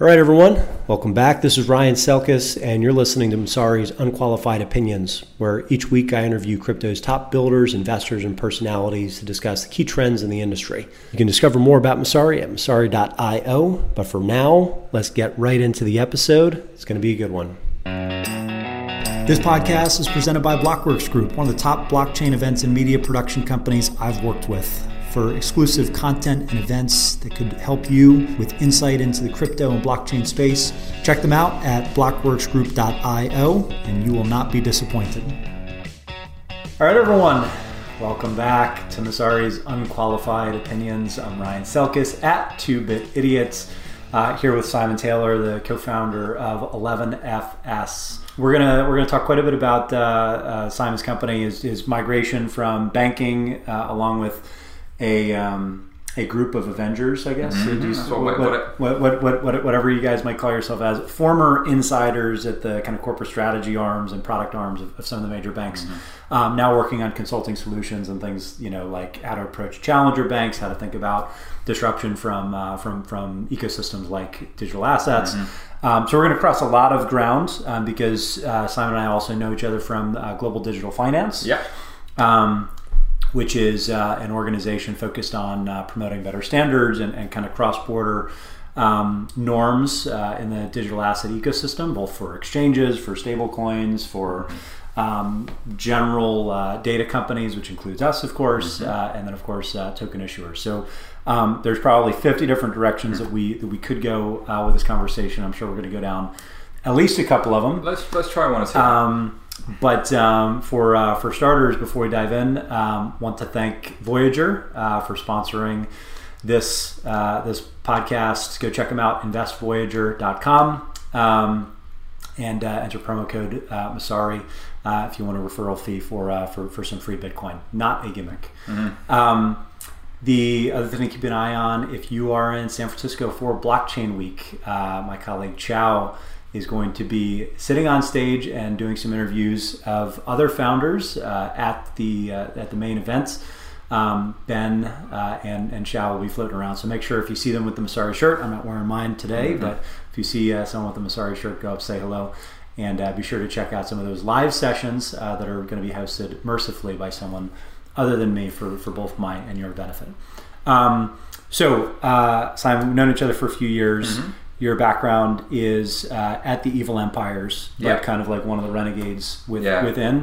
All right, everyone, welcome back. This is Ryan Selkis, and you're listening to Messari's Unqualified Opinions, where each week I interview crypto's top builders, investors, and personalities to discuss the key trends in the industry. You can discover more about Messari at messari.io, but for now, let's get right into the episode. It's going to be a good one. This podcast is presented by Blockworks Group, one of the top blockchain events and media production companies I've worked with for exclusive content and events that could help you with insight into the crypto and blockchain space. Check them out at blockworksgroup.io and you will not be disappointed. All right, everyone. Welcome back to Messari's Unqualified Opinions. I'm Ryan Selkis at 2Bit Idiots, uh, here with Simon Taylor, the co-founder of 11FS. We're gonna we're gonna talk quite a bit about uh, uh, Simon's company, his, his migration from banking, uh, along with a um, a group of Avengers, I guess. Mm-hmm. You- So what, what- what, what, what, what, whatever you guys might call yourself as, former insiders at the kind of corporate strategy arms and product arms of, of some of the major banks, Mm-hmm. um, now working on consulting solutions and things, you know, like how to approach challenger banks, how to think about disruption from uh, from from ecosystems like digital assets. Mm-hmm. Um, so we're going to cross a lot of ground um, because uh, Simon and I also know each other from uh, Global Digital Finance Yeah. um, which is uh, an organization focused on uh, promoting better standards and, and kind of cross-border um, norms uh, in the digital asset ecosystem, both for exchanges, for stablecoins, for um, general uh, data companies, which includes us, of course, uh, and then of course uh, token issuers. So um, there's probably 50 different directions that we that we could go uh, with this conversation. I'm sure we're going to go down at least a couple of them. Let's let's try one or two. Um, but um, for uh, for starters, before we dive in, um, want to thank Voyager uh, for sponsoring this uh, this podcast. Go check them out, investvoyager.com, um, and uh, enter promo code uh, Messari uh, if you want a referral fee for, uh, for for some free Bitcoin. Not a gimmick. Um, the other thing to keep an eye on if you are in San Francisco for Blockchain Week, uh, my colleague Chow is going to be sitting on stage and doing some interviews of other founders uh, at the uh, at the main events. Um, ben uh, and and Chow will be floating around, so make sure if you see them with the Messari shirt, I'm not wearing mine today, but if you see uh, someone with the Messari shirt, go up say hello. And uh, be sure to check out some of those live sessions uh, that are going to be hosted mercifully by someone other than me for, for both my and your benefit. Um, so, uh, Simon, we've known each other for a few years. Mm-hmm. Your background is uh, at the Evil Empires, but Yeah. kind of like one of the renegades with, Yeah. Mm-hmm. within.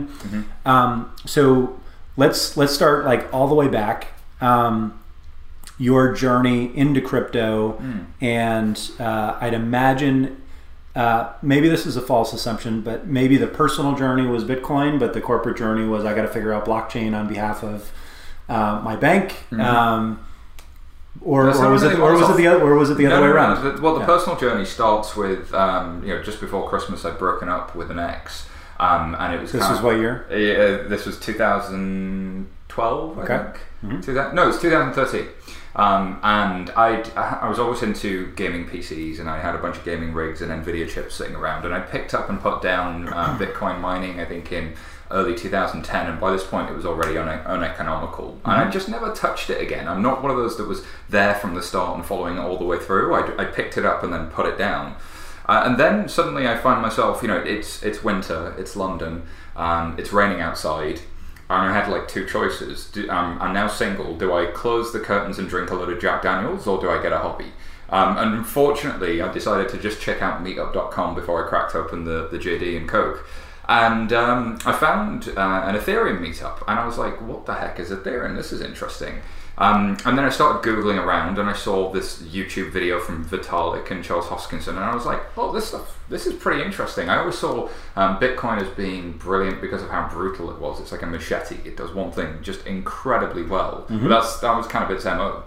Um, so let's let's start like all the way back. Um, your journey into crypto, Mm. and uh, I'd imagine uh, maybe this is a false assumption, but maybe the personal journey was Bitcoin, but the corporate journey was I got to figure out blockchain on behalf of uh, my bank. Um, or, or was really it, or was it the other, or was it the other No, way no, no, around? Well, the Yeah. personal journey starts with um, you know just before Christmas I'd broken up with an ex, um, and it was This was of- what year? Uh, this was 2012, I Okay. think. Mm-hmm. 2000, no, it was 2013. Um, and I'd, I was always into gaming PCs, and I had a bunch of gaming rigs and NVIDIA chips sitting around. And I picked up and put down uh, Bitcoin mining, I think, in early 2010. And by this point, it was already une- uneconomical. And I just never touched it again. I'm not one of those that was there from the start and following it all the way through. I, I picked it up and then put it down. Uh, and then suddenly I find myself, you know, it's it's winter, it's London, um, it's raining outside, and I had like two choices. Do, um, I'm now single. Do I close the curtains and drink a load of Jack Daniels, or do I get a hobby? Um, and unfortunately, I decided to just check out Meetup.com before I cracked open the, the JD and Coke. And um, I found uh, an Ethereum meetup, and I was like, "What the heck is Ethereum? This is interesting." Um, and then I started googling around, and I saw this YouTube video from Vitalik and Charles Hoskinson, and I was like, "Oh, this stuff, this is pretty interesting." I always saw um, Bitcoin as being brilliant because of how brutal it was. It's like a machete; it does one thing just incredibly well. But that's that was kind of its mo.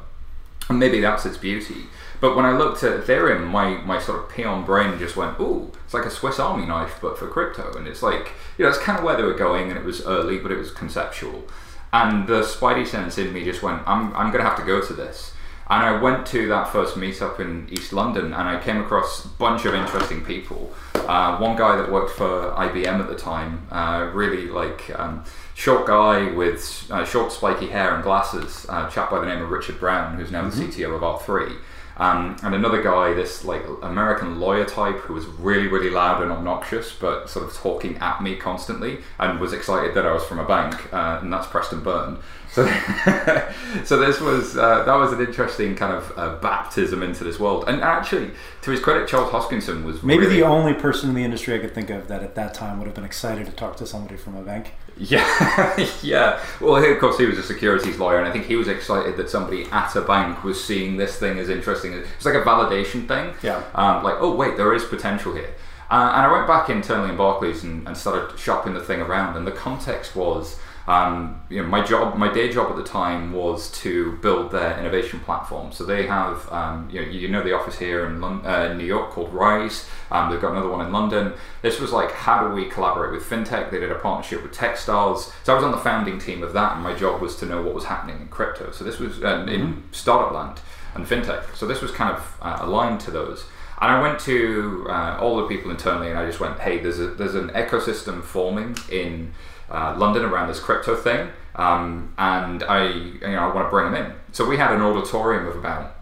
And maybe that's its beauty. But when I looked at Ethereum, my, my sort of peon brain just went, ooh, it's like a Swiss Army knife, but for crypto. And it's like, you know, it's kind of where they were going, and it was early, but it was conceptual. And the spidey sense in me just went, I'm, I'm going to have to go to this. And I went to that first meetup in East London, and I came across a bunch of interesting people. Uh, one guy that worked for IBM at the time, uh, really like um, short guy with uh, short spiky hair and glasses, a chap by the name of Richard Brown, who's now the CTO of R3. Um, and another guy, this like American lawyer type, who was really, really loud and obnoxious, but sort of talking at me constantly, and was excited that I was from a bank, uh, and that's Preston Byrne. So, so this was uh, that was an interesting kind of uh, baptism into this world. And actually, to his credit, Charles Hoskinson was maybe really, the only person in the industry I could think of that at that time would have been excited to talk to somebody from a bank. Yeah, yeah. Well, of course, he was a securities lawyer, and I think he was excited that somebody at a bank was seeing this thing as interesting. It's like a validation thing. Yeah. Um, like, oh wait, there is potential here. Uh, and I went back internally in Barclays and, and started shopping the thing around, and the context was um, you know, my job, my day job at the time was to build their innovation platform. So they have, um, you, know, you know, the office here in London, uh, New York called Rise. Um, they've got another one in London. This was like, how do we collaborate with fintech? They did a partnership with Techstars. So I was on the founding team of that, and my job was to know what was happening in crypto. So this was uh, in mm-hmm. startup land and fintech. So this was kind of uh, aligned to those. And I went to uh, all the people internally, and I just went, "Hey, there's a, there's an ecosystem forming in." Uh, London around this crypto thing, um, and I you know I want to bring them in. So we had an auditorium of about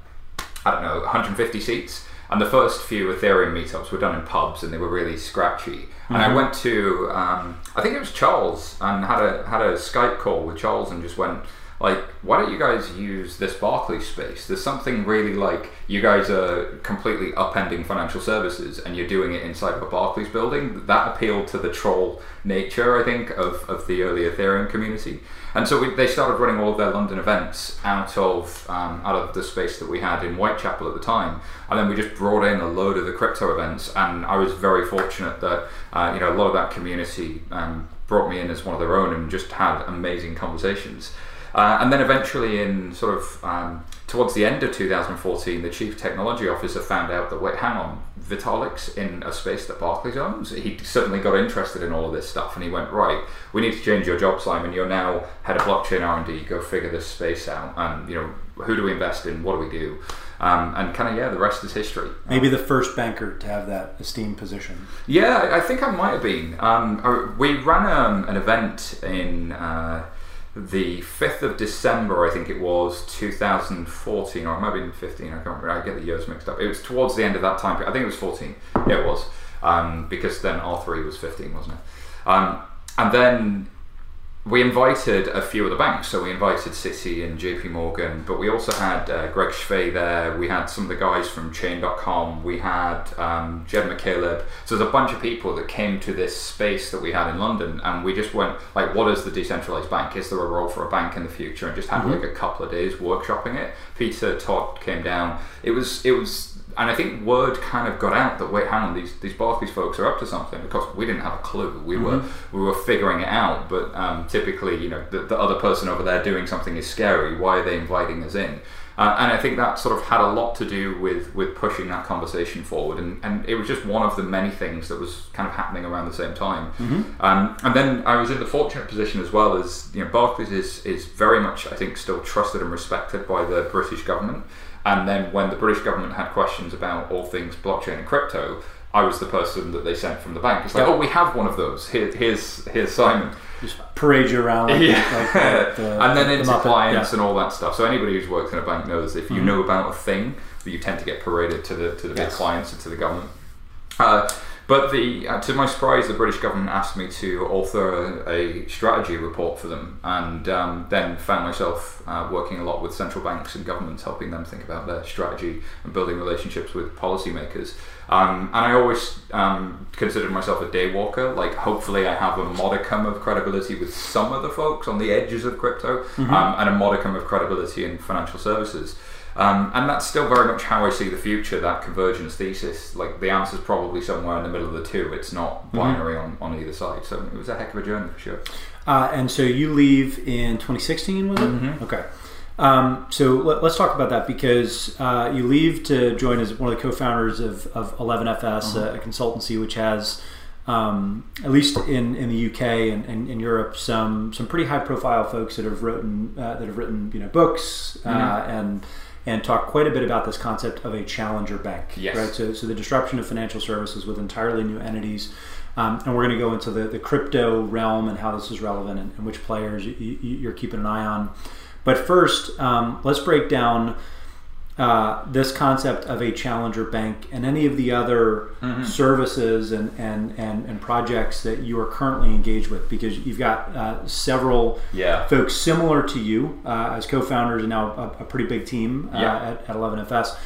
I don't know 150 seats, and the first few Ethereum meetups were done in pubs, and they were really scratchy. Mm-hmm. And I mm-hmm. went to um, I think it was Charles, and had a had a Skype call with Charles, and just went like, why don't you guys use this Barclays space? There's something really like you guys are completely upending financial services and you're doing it inside of a Barclays building. That appealed to the troll nature, I think, of, of the early Ethereum community. And so we, they started running all of their London events out of um, out of the space that we had in Whitechapel at the time, and then we just brought in a load of the crypto events. And I was very fortunate that uh, you know a lot of that community um, brought me in as one of their own and just had amazing conversations. Uh, and then eventually, in sort of um, towards the end of 2014, the chief technology officer found out that wait, hang on, Vitalik's in a space that Barclays owns. He suddenly got interested in all of this stuff, and he went, right, we need to change your job, Simon. You're now head of blockchain R&D. Go figure this space out. And you know, who do we invest in? What do we do? Um, and kind of yeah, the rest is history. Maybe the first banker to have that esteemed position. Yeah, I think I might have been. Um, we ran um, an event in. Uh, the 5th of December, I think it was, 2014, or it might have been 15, I can't remember, I get the years mixed up. It was towards the end of that time period. I think it was 14. Yeah, it was. Um, because then R3 was 15, wasn't it? Um, and then we invited a few of the banks. So we invited Citi and JP Morgan, but we also had uh, Greg Schvey there. We had some of the guys from Chain.com. We had um, Jed McCaleb. So there's a bunch of people that came to this space that we had in London, and we just went like, "What is the decentralized bank? Is there a role for a bank in the future?" And just had mm-hmm. like a couple of days workshopping it. Peter Todd came down. It was it was and I think word kind of got out that wait, hang on, these these Barclays folks are up to something because we didn't have a clue. We mm-hmm. were we were figuring it out, but um, typically, you know, the, the, other person over there doing something is scary. Why are they inviting us in? Uh, and I think that sort of had a lot to do with with pushing that conversation forward, and, and it was just one of the many things that was kind of happening around the same time. Mm-hmm. Um, and then I was in the fortunate position as well as you know Barclays is is very much I think still trusted and respected by the British government. And then when the British government had questions about all things blockchain and crypto, I was the person that they sent from the bank. It's like, oh, we have one of those. Here, here's here's Simon. Just parade you around. Like, yeah. Like the, the, and then into clients yeah. and all that stuff. So anybody who's worked in a bank knows if you mm-hmm. know about a thing, you tend to get paraded to the to the yes. big clients and to the government. Uh, but the, uh, to my surprise, the British government asked me to author a, a strategy report for them, and um, then found myself uh, working a lot with central banks and governments, helping them think about their strategy and building relationships with policymakers. Um, and I always um, considered myself a daywalker. Like, hopefully, I have a modicum of credibility with some of the folks on the edges of crypto, mm-hmm. Um, and a modicum of credibility in financial services. Um, and that's still very much how I see the future, that convergence thesis. Like the answer is probably somewhere in the middle of the two. It's not mm-hmm. binary mm-hmm. on, on either side. So it was a heck of a journey for sure. Uh, and so you leave in 2016, was it? Mm-hmm. Okay. Um, so let, us talk about that because uh, you leave to join as one of the co-founders of, of 11FS, mm-hmm. a, a, consultancy which has, um, at least in, in the UK and, and, in Europe, some some pretty high-profile folks that have written uh, that have written you know books uh, mm-hmm. and and talk quite a bit about this concept of a challenger bank. Yes. Right. So, so the disruption of financial services with entirely new entities. Um, and we're going to go into the, the crypto realm and how this is relevant and, and which players you, are keeping an eye on. But first, um, let's break down uh, this concept of a challenger bank and any of the other mm-hmm. services and, and, and, and, projects that you are currently engaged with because you've got uh, several yeah. folks similar to you uh, as co-founders and now a, a pretty big team uh, yeah. at, at 11FS.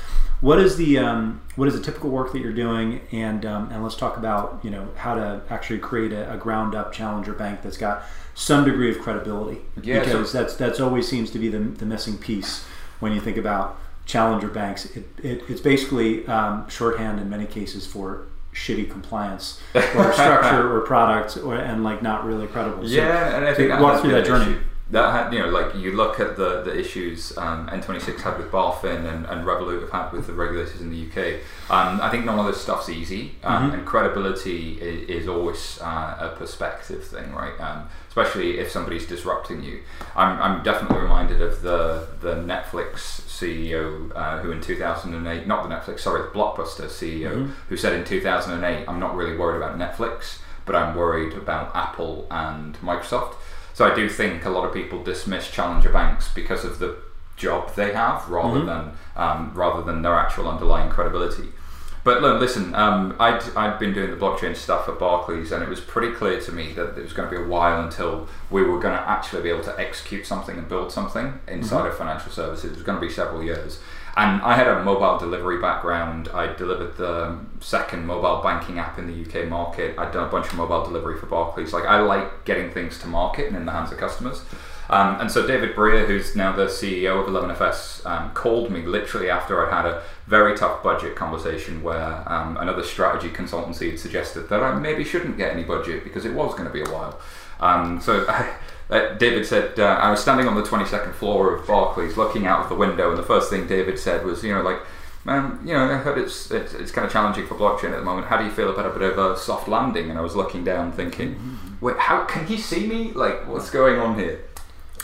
What is the um, what is the typical work that you're doing, and um, and let's talk about you know how to actually create a, a ground up challenger bank that's got some degree of credibility. Yeah, because so- that's that's always seems to be the, the missing piece when you think about challenger banks. It, it, it's basically um, shorthand in many cases for shitty compliance or structure or product or and like not really credible. So yeah, and I think that walk through that journey. Issue that had you know like you look at the the issues um, N26 had with BaFin and, and Revolut have had with the regulators in the UK. Um, I think none of this stuff's easy, um, mm-hmm. and credibility is, is always uh, a perspective thing, right? Um, especially if somebody's disrupting you. I'm, I'm definitely reminded of the the Netflix CEO uh, who in 2008, not the Netflix, sorry, the Blockbuster CEO, mm-hmm. who said in 2008, I'm not really worried about Netflix, but I'm worried about Apple and Microsoft so I do think a lot of people dismiss challenger banks because of the job they have rather mm-hmm. than um, rather than their actual underlying credibility. But look, listen, um, I'd, I'd been doing the blockchain stuff at Barclays, and it was pretty clear to me that it was going to be a while until we were going to actually be able to execute something and build something inside mm-hmm. of financial services. It was going to be several years. And I had a mobile delivery background. I delivered the second mobile banking app in the UK market. I'd done a bunch of mobile delivery for Barclays. Like I like getting things to market and in the hands of customers. Um, and so David Brear, who's now the CEO of 11FS, um, called me literally after I'd had a very tough budget conversation where um, another strategy consultancy had suggested that I maybe shouldn't get any budget because it was going to be a while. Um, so I, uh, David said, uh, I was standing on the 22nd floor of Barclays looking out of the window, and the first thing David said was, you know, like, man, you know, I heard it's, it's, it's kind of challenging for blockchain at the moment. How do you feel about a bit of a soft landing? And I was looking down thinking, mm-hmm. wait, how can he see me? Like, what's going on here?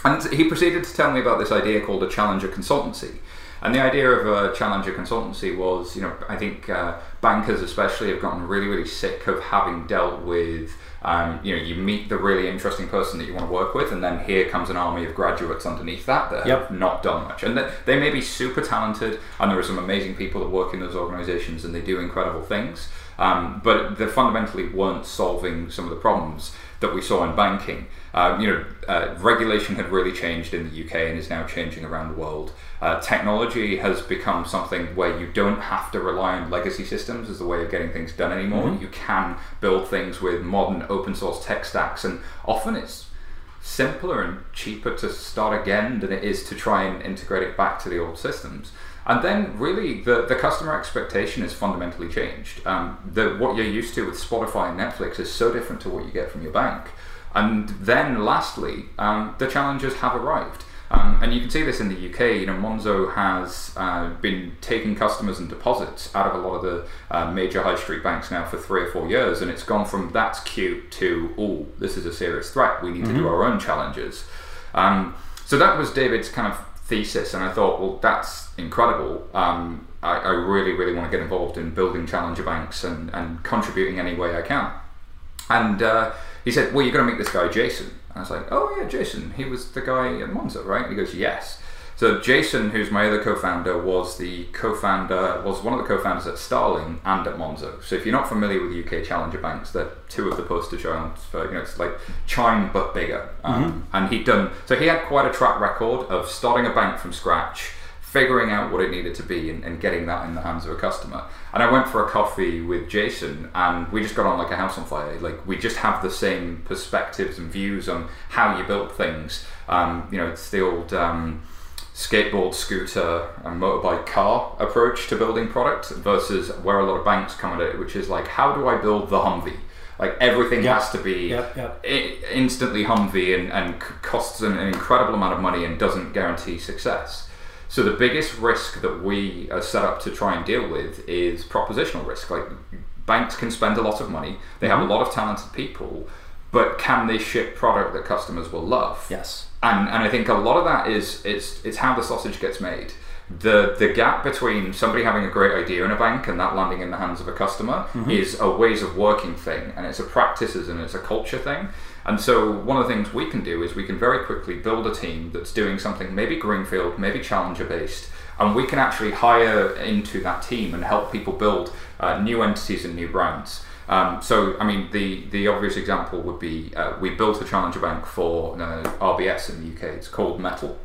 And he proceeded to tell me about this idea called a challenger consultancy. And the idea of a challenger consultancy was, you know, I think uh, bankers especially have gotten really, really sick of having dealt with um, you know, you meet the really interesting person that you want to work with, and then here comes an army of graduates underneath that that yep. have not done much. And they, they may be super talented, and there are some amazing people that work in those organizations, and they do incredible things. Um, but they fundamentally weren't solving some of the problems that we saw in banking. Um, you know, uh, regulation had really changed in the UK and is now changing around the world. Uh, technology has become something where you don't have to rely on legacy systems as the way of getting things done anymore. Mm-hmm. You can build things with modern open source tech stacks, and often it's simpler and cheaper to start again than it is to try and integrate it back to the old systems. And then, really, the, the customer expectation is fundamentally changed. Um, the, what you're used to with Spotify and Netflix is so different to what you get from your bank. And then, lastly, um, the challengers have arrived. Um, and you can see this in the UK. You know, Monzo has uh, been taking customers and deposits out of a lot of the uh, major high street banks now for three or four years, and it's gone from that's cute to oh, this is a serious threat. We need mm-hmm. to do mm-hmm. our own challenges. Um, so that was David's kind of thesis, and I thought, well, that's incredible. Um, I, I, really, really want to get involved in building challenger banks and, and contributing any way I can. And uh, he said, well, you're going to meet this guy, Jason. And I was like, oh yeah, Jason. He was the guy at Monzo, right? And he goes, yes. So Jason, who's my other co-founder, was the co-founder, was one of the co-founders at Starling and at Monzo. So if you're not familiar with UK challenger banks, they're two of the poster children for you know it's like Chime but bigger. Um, mm-hmm. And he'd done so he had quite a track record of starting a bank from scratch figuring out what it needed to be and, and, getting that in the hands of a customer. And I went for a coffee with Jason, and we just got on like a house on fire. Like we just have the same perspectives and views on how you build things. Um, you know, it's the old um, skateboard, scooter, and motorbike car approach to building product versus where a lot of banks come at it, which is like, how do I build the Humvee? Like everything yep. has to be yep, yep. instantly Humvee and, and costs an, an incredible amount of money and doesn't guarantee success. So the biggest risk that we are set up to try and deal with is propositional risk. Like banks can spend a lot of money, they mm-hmm. have a lot of talented people, but can they ship product that customers will love? Yes. And and I think a lot of that is it's it's how the sausage gets made. The the gap between somebody having a great idea in a bank and that landing in the hands of a customer mm-hmm. is a ways of working thing and it's a practices and it's a culture thing. And so, one of the things we can do is we can very quickly build a team that's doing something maybe greenfield, maybe challenger based, and we can actually hire into that team and help people build uh, new entities and new brands. Um, so, I mean, the, the obvious example would be uh, we built a challenger bank for uh, RBS in the UK. It's called Mettle.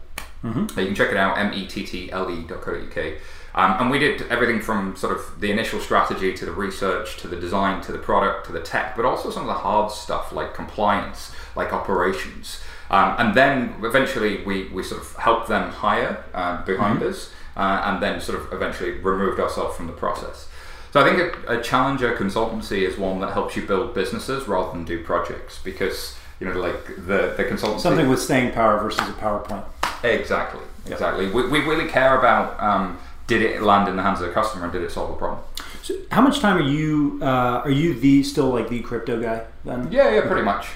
Mm-hmm. You can check it out, mettle.co.uk. Um, and we did everything from sort of the initial strategy to the research to the design to the product to the tech, but also some of the hard stuff like compliance, like operations. Um, and then eventually we, we sort of helped them hire uh, behind mm-hmm. us uh, and then sort of eventually removed ourselves from the process. So I think a, a, challenger consultancy is one that helps you build businesses rather than do projects because you know like the the consultancy something with staying power versus a PowerPoint. Exactly, exactly. Yep. We, we really care about um, did it land in the hands of the customer and did it solve the problem. So how much time are you uh, are you the still like the crypto guy then? Yeah, yeah, pretty much.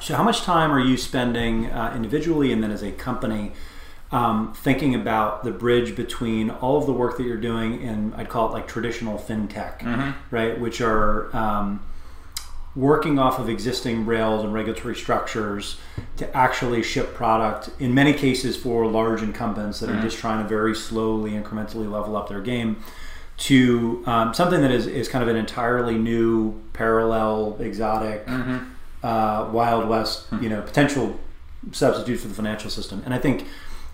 So, how much time are you spending uh, individually and then as a company um, thinking about the bridge between all of the work that you're doing and I'd call it like traditional fintech, mm-hmm. right? Which are um, working off of existing rails and regulatory structures to actually ship product, in many cases for large incumbents that mm-hmm. are just trying to very slowly, incrementally level up their game. To um, something that is, is kind of an entirely new, parallel, exotic, mm-hmm uh, Wild West, hmm. you know, potential substitute for the financial system. And I think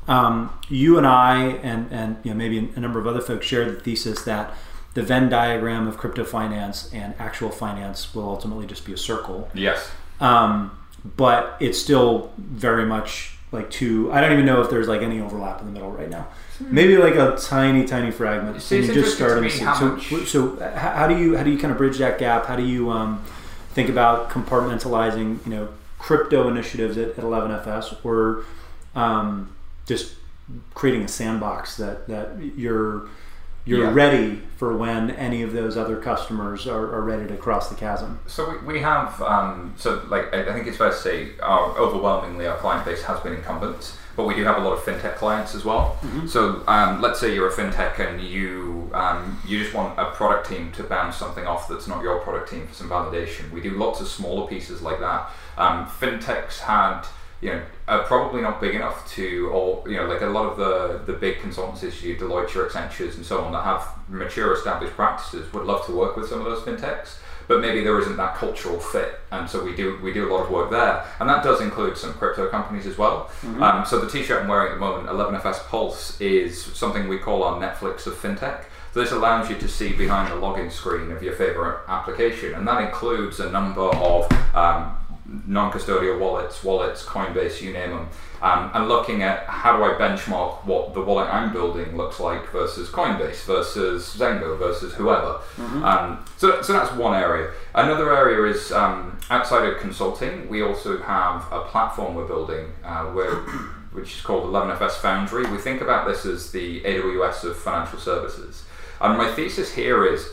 um, you and I, and and you know, maybe a number of other folks share the thesis that the Venn diagram of crypto finance and actual finance will ultimately just be a circle. Yes. Um, but it's still very much like two. I don't even know if there's like any overlap in the middle right now. Hmm. Maybe like a tiny, tiny fragment. See, and you just start to see. So, so how do you how do you kind of bridge that gap? How do you um, think about compartmentalizing, you know, crypto initiatives at, at 11FS or um, just creating a sandbox that, that you're you're yeah. ready for when any of those other customers are, are ready to cross the chasm. So we, we have um, so like I think it's fair to say our overwhelmingly our client base has been incumbents but we do have a lot of fintech clients as well. Mm-hmm. So um, let's say you're a fintech and you um, you just want a product team to bounce something off that's not your product team for some validation. We do lots of smaller pieces like that. Um, fintechs had you know are probably not big enough to or you know like a lot of the the big consultancies, you Deloitte, your Accentures, and so on that have mature established practices would love to work with some of those fintechs but maybe there isn't that cultural fit, and so we do we do a lot of work there, and that does include some crypto companies as well. Mm-hmm. Um, so the T-shirt I'm wearing at the moment, 11FS Pulse, is something we call our Netflix of fintech. So this allows you to see behind the login screen of your favorite application, and that includes a number of um, non-custodial wallets, wallets, Coinbase, you name them um, and looking at how do I benchmark what the wallet I'm building looks like versus Coinbase versus Zengo versus whoever. Mm-hmm. Um, so, so that's one area. Another area is um, outside of consulting, we also have a platform we're building uh, where, which is called 11FS Foundry. We think about this as the AWS of financial services. And my thesis here is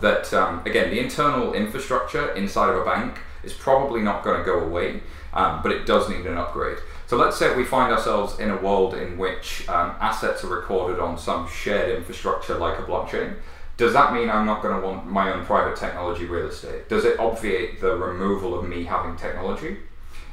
that, um, again, the internal infrastructure inside of a bank is probably not going to go away, um, but it does need an upgrade. So let's say we find ourselves in a world in which um, assets are recorded on some shared infrastructure like a blockchain. Does that mean I'm not going to want my own private technology real estate? Does it obviate the removal of me having technology?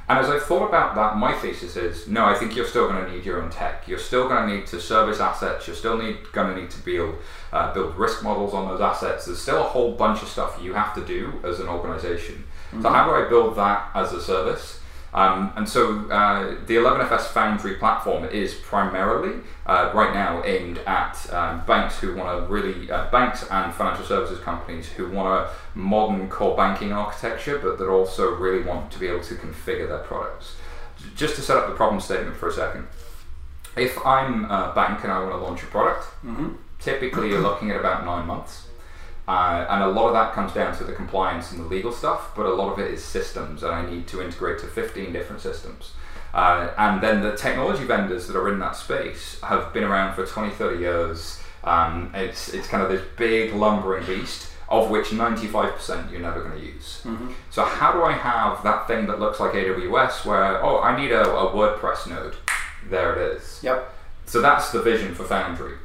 And as I thought about that, my thesis is no, I think you're still going to need your own tech. You're still going to need to service assets. You're still need, going to need to build, uh, build risk models on those assets. There's still a whole bunch of stuff you have to do as an organization. Mm-hmm. So, how do I build that as a service? Um, and so uh, the 11FS Foundry platform is primarily uh, right now aimed at um, banks who want to really, uh, banks and financial services companies who want a modern core banking architecture, but that also really want to be able to configure their products. Just to set up the problem statement for a second. If I'm a bank and I want to launch a product, mm-hmm. typically you're looking at about nine months. Uh, and a lot of that comes down to the compliance and the legal stuff, but a lot of it is systems, and I need to integrate to 15 different systems. Uh, and then the technology vendors that are in that space have been around for 20, 30 years. Um, it's, it's kind of this big lumbering beast, of which 95% you're never going to use. Mm-hmm. So, how do I have that thing that looks like AWS where, oh, I need a, a WordPress node? There it is. Yep. So, that's the vision for Foundry.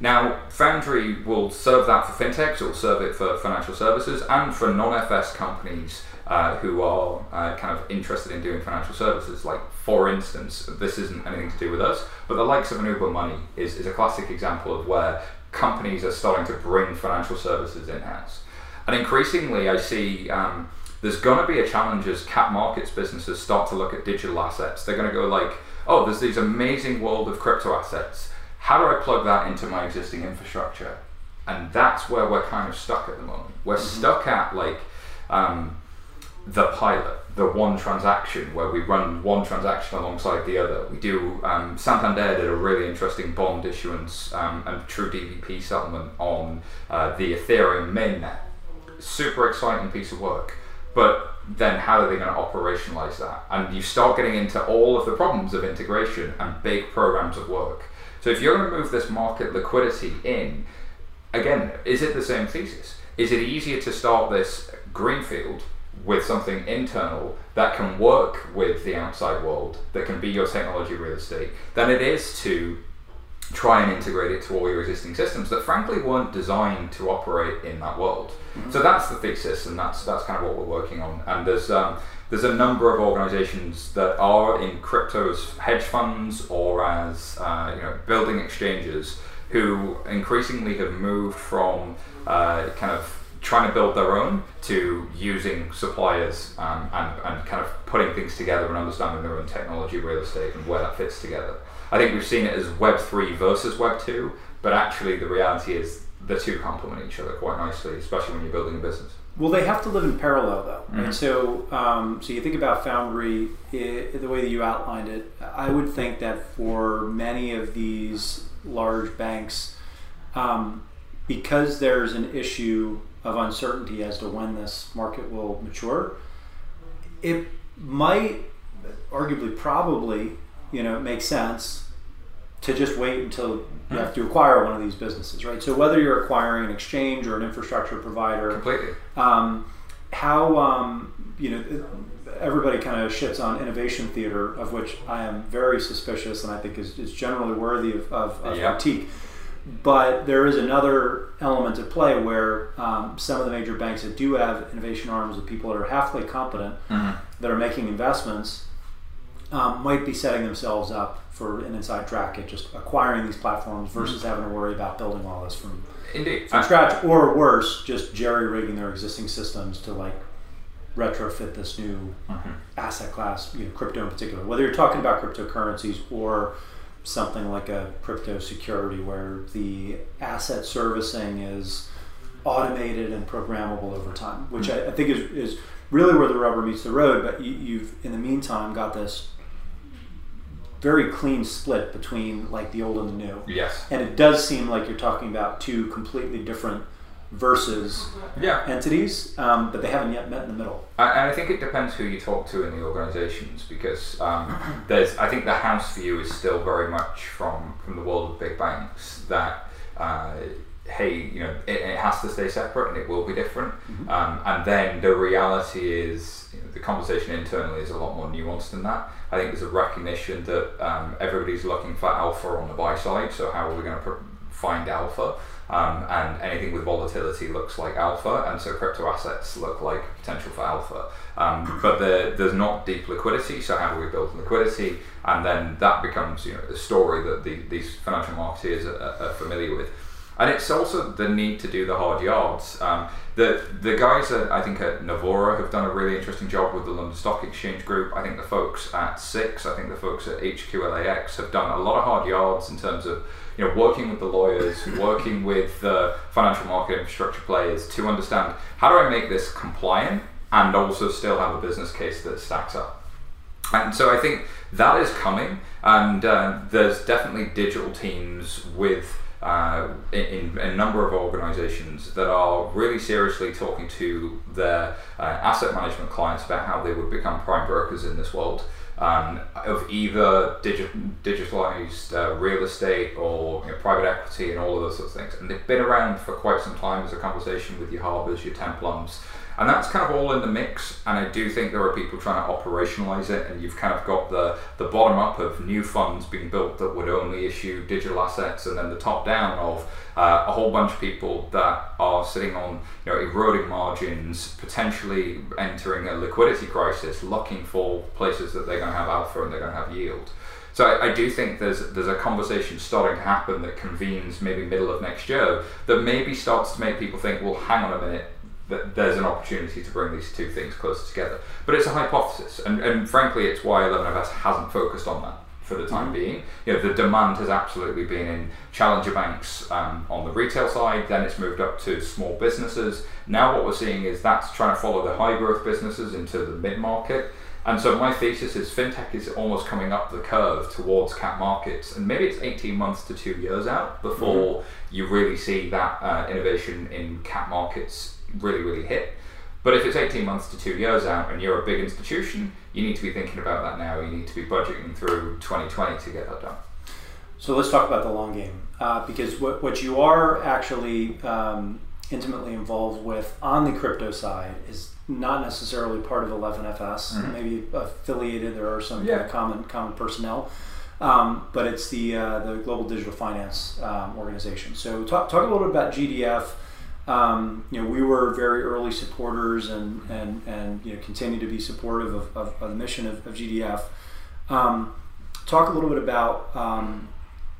Now, Foundry will serve that for fintechs, it will serve it for financial services, and for non-FS companies uh, who are uh, kind of interested in doing financial services. Like, for instance, this isn't anything to do with us, but the likes of an Uber Money is, is a classic example of where companies are starting to bring financial services in house. And increasingly, I see um, there's going to be a challenge as cap markets businesses start to look at digital assets. They're going to go like, oh, there's these amazing world of crypto assets. How do I plug that into my existing infrastructure? And that's where we're kind of stuck at the moment. We're mm-hmm. stuck at like um, the pilot, the one transaction where we run one transaction alongside the other. We do um, Santander did a really interesting bond issuance um, and true DVP settlement on uh, the Ethereum mainnet. Super exciting piece of work but then how are they going to operationalize that? And you start getting into all of the problems of integration and big programs of work. So if you're going to move this market liquidity in, again, is it the same thesis? Is it easier to start this greenfield with something internal that can work with the outside world, that can be your technology real estate, than it is to try and integrate it to all your existing systems that frankly weren't designed to operate in that world. Mm-hmm. So that's the thesis, and that's that's kind of what we're working on. And there's um, there's a number of organizations that are in crypto as hedge funds or as uh, you know building exchanges who increasingly have moved from uh, kind of trying to build their own to using suppliers um, and, and kind of putting things together and understanding their own technology, real estate, and where that fits together. I think we've seen it as Web three versus Web two, but actually the reality is the two complement each other quite nicely, especially when you're building a business. Well, they have to live in parallel, though. Mm-hmm. And so, um, so you think about Foundry it, the way that you outlined it. I would think that for many of these large banks, um, because there's an issue of uncertainty as to when this market will mature, it might, arguably, probably you know, it makes sense to just wait until you hmm. have to acquire one of these businesses, right? So whether you're acquiring an exchange or an infrastructure provider, completely. Um, how um, you know everybody kind of shits on innovation theater, of which I am very suspicious, and I think is, is generally worthy of, of, of critique. But there is another element at play where um, some of the major banks that do have innovation arms of people that are halfway competent, mm-hmm. that are making investments um, might be setting themselves up for an inside track at just acquiring these platforms versus mm-hmm. having to worry about building all this from, Indeed. from scratch, or worse, just jerry rigging their existing systems to like retrofit this new mm-hmm. asset class, you know, crypto in particular. Whether you're talking about cryptocurrencies or something like a crypto security where the asset servicing is automated and programmable over time, which mm-hmm. I, I, think is, is really where the rubber meets the road. But you, you've, in the meantime, got this very clean split between like the old and the new. Yes. And it does seem like you're talking about two completely different versus yeah. entities, um, but they haven't yet met in the middle. And I think it depends who you talk to in the organisations because um, there's I think the house view is still very much from from the world of big banks that. Uh, hey, you know, it, it, has to stay separate and it will be different. Mm-hmm. Um, and then the reality is, you know, the conversation internally is a lot more nuanced than that. I think there's a recognition that um, everybody's looking for alpha on the buy side. So how are we going to find alpha? Um, and anything with volatility looks like alpha, and so crypto assets look like potential for alpha. Um, but the, there's not deep liquidity, so how do we build liquidity? And then that becomes you know the story that the, these financial marketeers are, are familiar with and it's also the need to do the hard yards. Um, the the guys at I think at Nivaura have done a really interesting job with the London Stock Exchange Group. I think the folks at Six, I think the folks at HQLAX have done a lot of hard yards in terms of you know working with the lawyers, working with the financial market infrastructure players to understand how do I make this compliant and also still have a business case that stacks up. And so I think that is coming, and uh, there's definitely digital teams with uh, in, in, a number of organizations that are really seriously talking to their uh, asset management clients about how they would become prime brokers in this world. um, of either digi- digitalized uh, real estate or you know, private equity and all of those sorts of things. And they've been around for quite some time as a conversation with your Harbors, your Templums. And that's kind of all in the mix, and I do think there are people trying to operationalize it, and you've kind of got the, the bottom up of new funds being built that would only issue digital assets, and then the top down of uh, a whole bunch of people that are sitting on you know, eroding margins, potentially entering a liquidity crisis, looking for places that they're going to have alpha and they're going to have yield. So I, I, do think there's there's a conversation starting to happen that convenes maybe middle of next year that maybe starts to make people think, well, hang on a minute, that there's an opportunity to bring these two things closer together. But it's a hypothesis, and, and frankly, it's why 11FS hasn't focused on that for the time mm-hmm. being. You know, the demand has absolutely been in challenger banks um, on the retail side, then it's moved up to small businesses. Now, what we're seeing is that's trying to follow the high growth businesses into the mid market. And so my thesis is fintech is almost coming up the curve towards cap markets, and maybe it's 18 months to two years out before mm-hmm. you really see that uh, innovation in cap markets really, really hit. But if it's 18 months to two years out and you're a big institution, you need to be thinking about that now. You need to be budgeting through 2020 to get that done. So let's talk about the long game uh, because what, what you are actually um, intimately involved with on the crypto side is not necessarily part of 11FS, mm-hmm. maybe affiliated. There are some yeah. common common personnel, um, but it's the uh, the Global Digital Finance um, organization. So talk, talk a little bit about GDF. Um, you know, we were very early supporters and, and, and you know, continue to be supportive of, of, of the mission of, of GDF. Um, talk a little bit about um,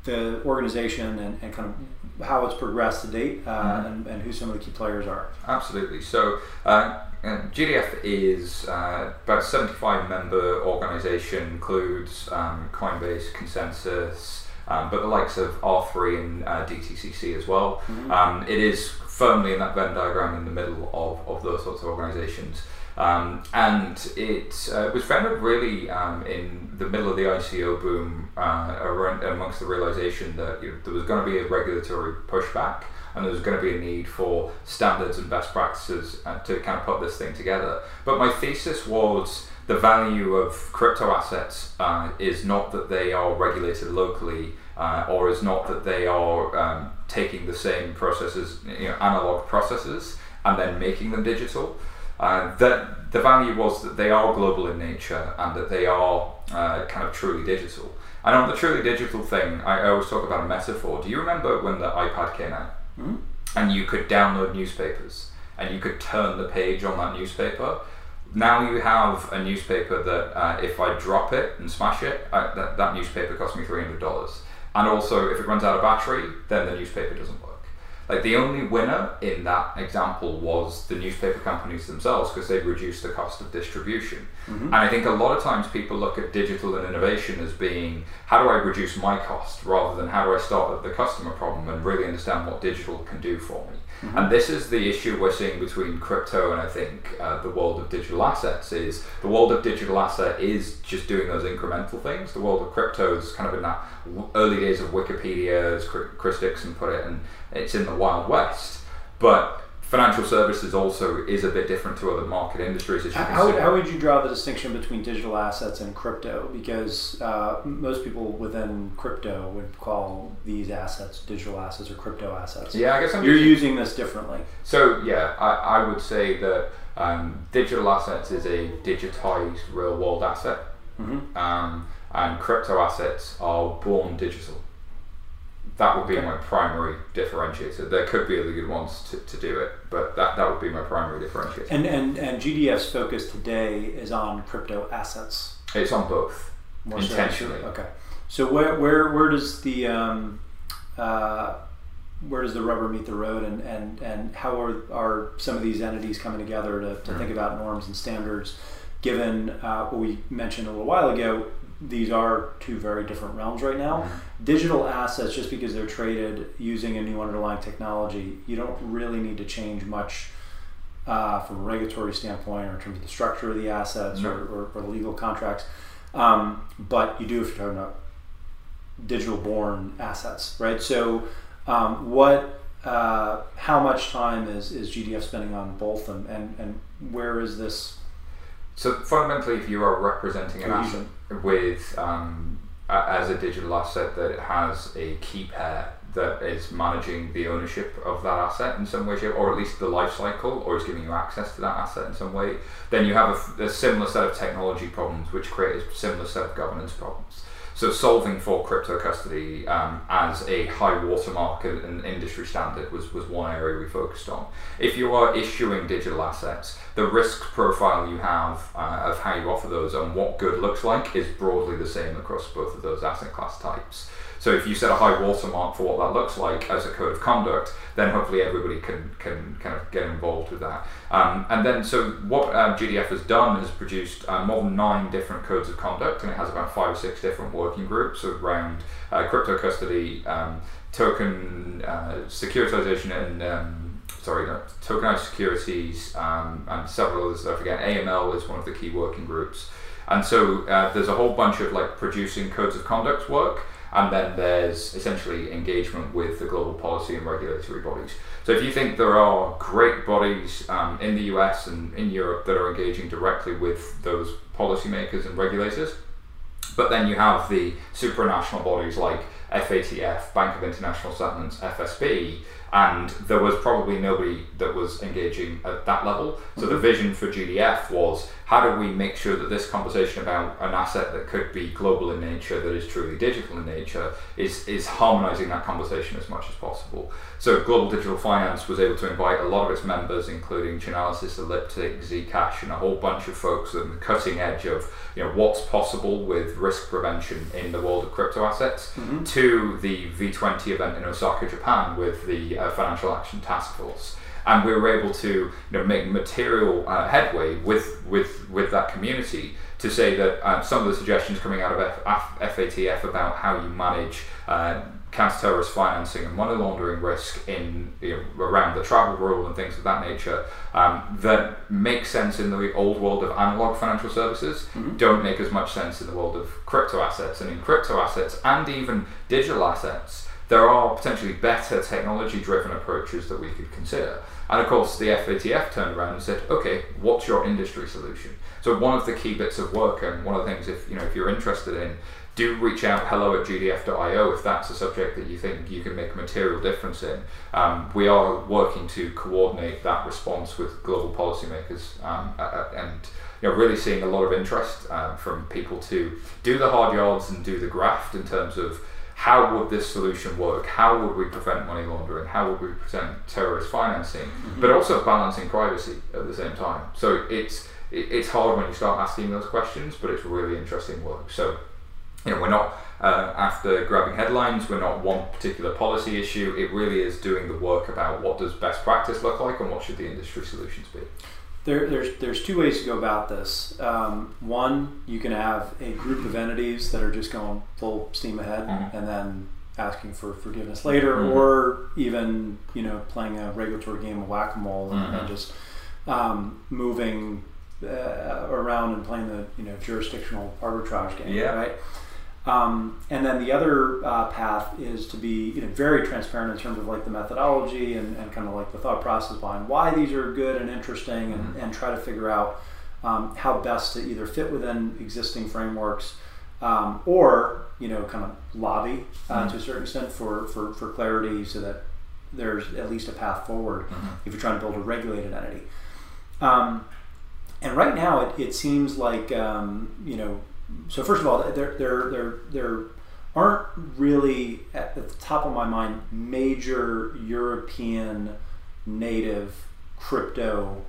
the organization and, and, kind of how it's progressed to date uh, mm-hmm. and, and, who some of the key players are. Absolutely. So, uh, GDF is uh, about 75 member organization, includes um, Coinbase, ConsenSys, um, but the likes of R3 and uh, DTCC as well. Mm-hmm. Um, it is firmly in that Venn diagram in the middle of, of those sorts of organizations. Um, and it uh, was founded really um, in the middle of the ICO boom, uh, around, amongst the realization that you know, there was going to be a regulatory pushback and there was going to be a need for standards and best practices uh, to kind of put this thing together. But my thesis was the value of crypto assets uh, is not that they are regulated locally uh, or is not that they are um, taking the same processes, you know, analog processes, and then making them digital. Uh, that the value was that they are global in nature and that they are uh, kind of truly digital. And on the truly digital thing, I, I always talk about a metaphor. Do you remember when the iPad came out mm-hmm. and you could download newspapers and you could turn the page on that newspaper? Now you have a newspaper that uh, if I drop it and smash it, uh, that, that newspaper costs me three hundred dollars. And also, if it runs out of battery, then the newspaper doesn't work. Like the only winner in that example was the newspaper companies themselves because they reduced the cost of distribution. Mm-hmm. And I think a lot of times people look at digital and innovation as being how do I reduce my cost rather than how do I start at the customer problem and really understand what digital can do for me. Mm-hmm. And this is the issue we're seeing between crypto and I think uh, the world of digital assets is the world of digital asset is just doing those incremental things. The world of crypto is kind of in that early days of Wikipedia, as Chris Dixon put it, and it's in the wild west. But financial services also is a bit different to other market industries. As you how, how would you draw the distinction between digital assets and crypto? Because uh, most people within crypto would call these assets digital assets or crypto assets. Yeah, I guess I'm you're using, using this differently. So yeah, I, I would say that um, digital assets is a digitized real world asset, mm-hmm. um, and crypto assets are born digital that would be my primary differentiator. There could be other good ones to, to do it, but that, that would be my primary differentiator. And, and and GDF's focus today is on crypto assets. It's on both More intentionally. Okay. So where where where does the um, uh, where does the rubber meet the road, and, and, and how are, are some of these entities coming together to, to mm-hmm. think about norms and standards? Given uh, what we mentioned a little while ago, these are two very different realms right now. Mm-hmm. Digital assets, just because they're traded using a new underlying technology, you don't really need to change much uh, from a regulatory standpoint or in terms of the structure of the assets no. or, or, or, the legal contracts. Um, but you do if you're talking about digital born assets, right? So, um, what, uh, how much time is, is GDF spending on both, and, and, and where is this So fundamentally, if you are representing an asset with um, a, as a digital asset that has a key pair that is managing the ownership of that asset in some way, shape, or at least the life cycle, or is giving you access to that asset in some way, then you have a, a similar set of technology problems which create a similar set of governance problems. So solving for crypto custody um, as a high watermark and industry standard was, was one area we focused on. If you are issuing digital assets, the risk profile you have uh, of how you offer those and what good looks like is broadly the same across both of those asset class types. So if you set a high watermark for what that looks like as a code of conduct, then hopefully everybody can can kind of get involved with that. Um, and then so what uh, GDF has done is produced uh, more than nine different codes of conduct, and it has about five or six different working groups around uh, crypto custody, um, token uh, securitization, and um, sorry, no, tokenized securities, um, and several others I forget. AML is one of the key working groups. And so uh, there's a whole bunch of like producing codes of conduct work, and then there's essentially engagement with the global policy and regulatory bodies. So if you think there are great bodies um, in the US and in Europe that are engaging directly with those policymakers and regulators, but then you have the supranational bodies like FATF, Bank of International Settlements, FSB, and there was probably nobody that was engaging at that level. So the mm-hmm. vision for GDF was how do we make sure that this conversation about an asset that could be global in nature, that is truly digital in nature, is, is harmonizing that conversation as much as possible. So Global Digital Finance was able to invite a lot of its members, including Chainalysis, Elliptic, Zcash, and a whole bunch of folks on the cutting edge of you know what's possible with risk prevention in the world of crypto assets, mm-hmm. to the V20 event in Osaka, Japan, with the uh, Financial Action Task Force and we were able to you know, make material uh, headway with, with, with that community to say that uh, some of the suggestions coming out of F- FATF about how you manage uh, counter-terrorist financing and money laundering risk in you know, around the travel rule and things of that nature um, that make sense in the old world of analog financial services mm-hmm. don't make as much sense in the world of crypto assets and in crypto assets and even digital assets there are potentially better technology driven approaches that we could consider and of course, the FATF turned around and said, "Okay, what's your industry solution?" So one of the key bits of work, and one of the things, if you know, if you're interested in, do reach out hello at gdf.io if that's a subject that you think you can make a material difference in. Um, we are working to coordinate that response with global policymakers um, and you know, really seeing a lot of interest uh, from people to do the hard yards and do the graft in terms of how would this solution work? How would we prevent money laundering? How would we prevent terrorist financing? Mm-hmm. But also balancing privacy at the same time. So it's it's hard when you start asking those questions, but it's really interesting work. So you know, we're not uh, after grabbing headlines. We're not one particular policy issue. It really is doing the work about what does best practice look like and what should the industry solutions be. There, there's there's two ways to go about this. Um, one, you can have a group of entities that are just going full steam ahead, mm-hmm. and then asking for forgiveness later, mm-hmm. or even you know playing a regulatory game of whack a mole mm-hmm. and, just um, moving uh, around and playing the you know jurisdictional arbitrage game. Yeah. Right. Um, and then the other uh, path is to be you know, very transparent in terms of like the methodology and, and kind of like the thought process behind why these are good and interesting and, mm-hmm. and try to figure out um, how best to either fit within existing frameworks um, or you know kind of lobby uh, mm-hmm. to a certain extent for, for, for clarity so that there's at least a path forward mm-hmm. if you're trying to build a regulated entity. Um, and right now it, it seems like um, you know so first of all, there there there there aren't really at the top of my mind major European native crypto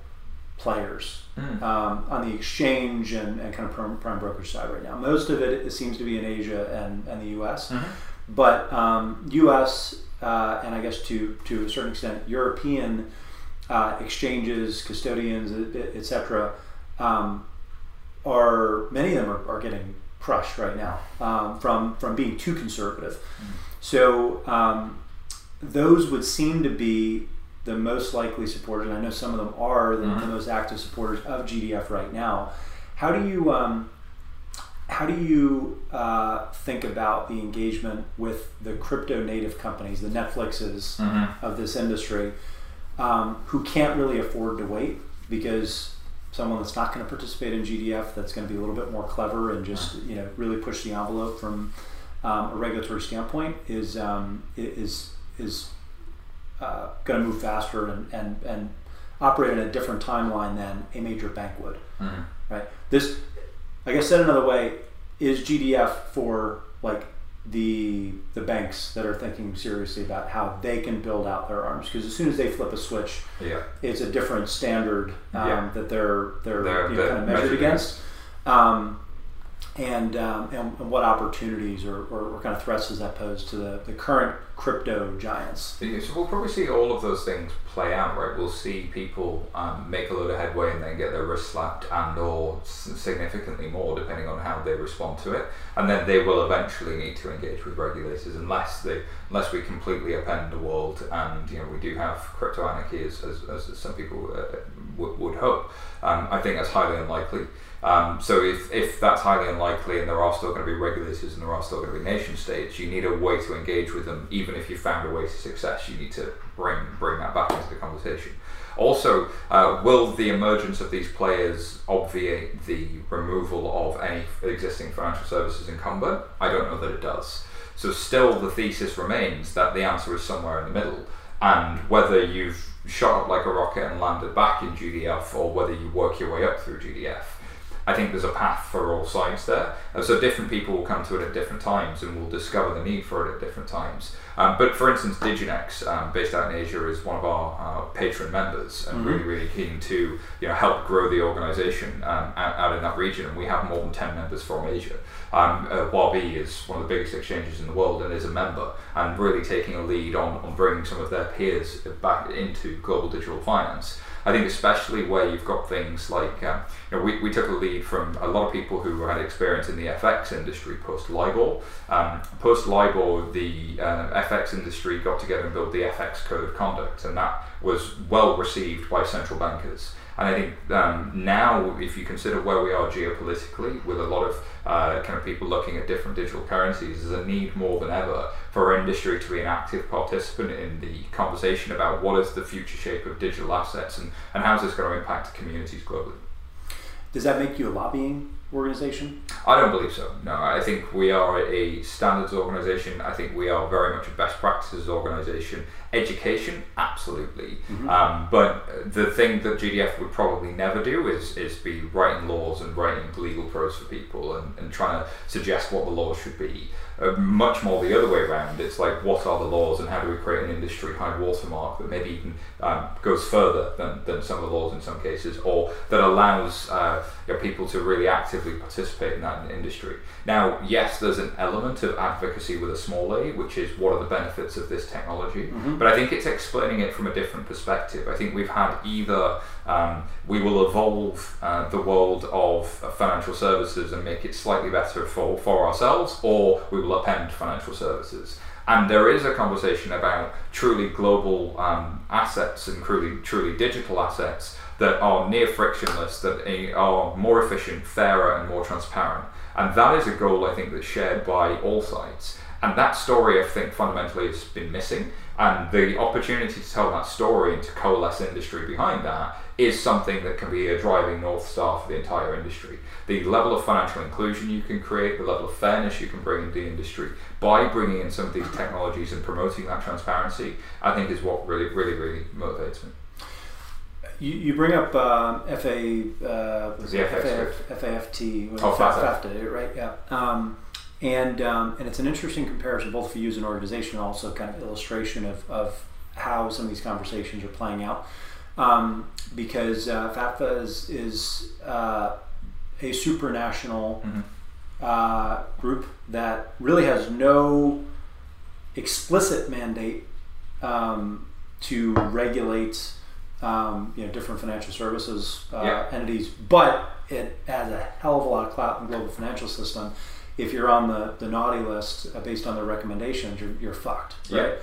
players mm. um, on the exchange and, and kind of prime, prime, brokerage side right now. Most of it, it seems to be in Asia and, and the U.S., mm-hmm. but um, U.S. Uh, and I guess to to a certain extent European uh, exchanges, custodians, etc. Um, are many of them are, are getting crushed right now um, from from being too conservative. Mm-hmm. So um, those would seem to be the most likely supporters, and I know some of them are the, mm-hmm. the most active supporters of GDF right now. How do you um, how do you uh, think about the engagement with the crypto native companies, the Netflixes mm-hmm. of this industry, um, who can't really afford to wait because someone that's not going to participate in GDF that's going to be a little bit more clever and just you know really push the envelope from um, a regulatory standpoint is um, is is uh, going to move faster and, and and operate in a different timeline than a major bank would. Mhm. Right. This, I guess, said another way, is GDF for like the the banks that are thinking seriously about how they can build out their arms because as soon as they flip a switch, Yeah. it's a different standard um, Yeah. that they're they're, They're- you know, kind of measured measured against. Um, and, um, and what opportunities or, or, or kind of threats does that pose to the, the current crypto giants? Yeah, So we'll probably see all of those things play out, right? We'll see people um, make a load of headway and then get their wrist slapped and or significantly more, depending on how they respond to it. And then they will eventually need to engage with regulators, unless they, unless we completely upend the world and you know we do have crypto anarchy, as, as, as some people uh, would, would hope. Um, I think that's highly unlikely. Um, so if, if that's highly unlikely and there are still going to be regulators and there are still going to be nation states, you need a way to engage with them. Even if you found a way to success, you need to bring bring that back into the conversation. Also, uh, will the emergence of these players obviate the removal of any existing financial services incumbent? I don't know that it does. So still, the thesis remains that the answer is somewhere in the middle, and whether you've shot up like a rocket and landed back in GDF, or whether you work your way up through GDF. I think there's a path for all sides there. So different people will come to it at different times and will discover the need for it at different times. Um, but for instance, Diginex, um, based out in Asia, is one of our uh, patron members and really, really keen to you know help grow the organisation um, out, out in that region. And we have more than 10 members from Asia. Um, uh, Huobi is one of the biggest exchanges in the world and is a member and really taking a lead on, on bringing some of their peers back into global digital finance. I think especially where you've got things like, um, you know, we, we took a lead from a lot of people who had experience in the FX industry post LIBOR. Um, post LIBOR, the uh, FX industry got together and built the FX Code of Conduct, and that was well received by central bankers. And I think um, now, if you consider where we are geopolitically, with a lot of uh, kind of people looking at different digital currencies, there's a need more than ever for our industry to be an active participant in the conversation about what is the future shape of digital assets and, and how is this going to impact communities globally. Does that make you a lobbying organization? I don't believe so. No, I think we are a standards organization. I think we are very much a best practices organization. Education, absolutely. Um, but the thing that GDF would probably never do is, is be writing laws and writing legal prose for people and, and trying to suggest what the laws should be. Uh, much more the other way around. It's like, what are the laws and how do we create an industry high watermark that maybe even um, goes further than, than some of the laws in some cases, or that allows uh, you know, people to really actively participate in that industry. Now, yes, there's an element of advocacy with a small a, which is what are the benefits of this technology, but I think it's explaining it from a different perspective. I think we've had either um, we will evolve uh, the world of uh, financial services and make it slightly better for, for ourselves, or we will append financial services. And there is a conversation about truly global um, assets and truly, truly digital assets that are near frictionless, that are more efficient, fairer, and more transparent. And that is a goal I think that's shared by all sides. And that story, I think, fundamentally has been missing. And the opportunity to tell that story and to coalesce industry behind that is something that can be a driving north star for the entire industry. The level of financial inclusion you can create, the level of fairness you can bring into the industry by bringing in some of these technologies and promoting that transparency, I think is what really, really, really motivates me. You, you bring up um, FA, uh, was The it FX FA, FAFT, Oh. FAFTA, right? Yeah. Um, and um, and it's an interesting comparison both for you as an organization and also kind of illustration of, of how some of these conversations are playing out. Um, because uh, FAFTA is, is uh, a supranational Mhm. uh, group that really has no explicit mandate um, to regulate um, you know different financial services uh, Yeah. entities, but it has a hell of a lot of clout in the global financial system. If you're on the, the naughty list uh, based on their recommendations, you're, you're fucked, Yeah. right?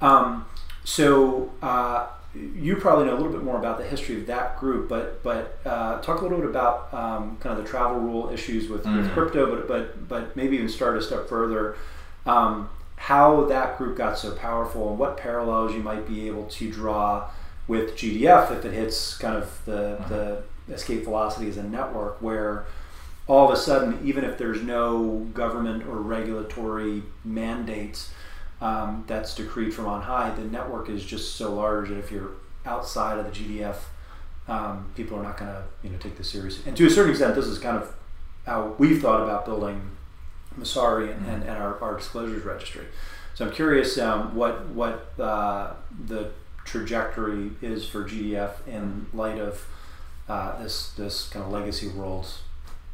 Um, so uh, you probably know a little bit more about the history of that group, but but uh, talk a little bit about um, kind of the travel rule issues with, with Mhm. crypto, but but but maybe even start a step further. Um, how that group got so powerful and what parallels you might be able to draw with GDF if it hits kind of the, the escape velocity as a network where all of a sudden, even if there's no government or regulatory mandates um, that's decreed from on high, the network is just so large that if you're outside of the GDF, um, people are not going to you know take this seriously. And to a certain extent, this is kind of how we've thought about building Messari and, and, and our, our, disclosures registry. So I'm curious um, what what uh, the trajectory is for GDF in light of uh, this this kind of legacy world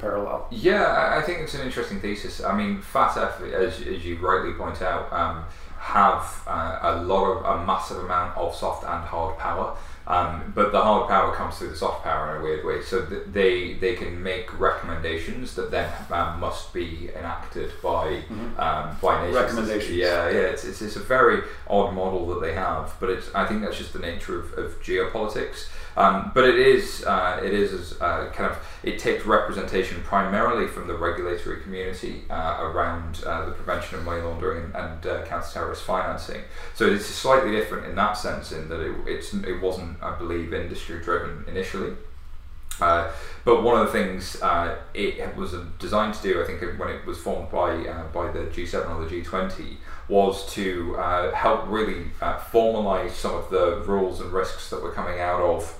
parallel. Yeah, I think it's an interesting thesis. I mean, FATF, as, as you rightly point out, um, have uh, a lot of a massive amount of soft and hard power. Um, but the hard power comes through the soft power in a weird way. So th- they they can make recommendations that then um, must be enacted by mm-hmm. um, by nations. Recommendations. Yeah, yeah. It's, it's, it's a very odd model that they have, but it's I think that's just the nature of, of geopolitics. Um, but it is uh, it is uh, kind of it takes representation primarily from the regulatory community uh, around uh, the prevention of money laundering and, uh, counter-terrorist financing. So it's slightly different in that sense, in that it, it wasn't I believe industry driven initially. Uh, but one of the things uh, it was designed to do, I think, when it was formed by uh, by the G7 or the G20, was to help really formalise some of the rules and risks that were coming out of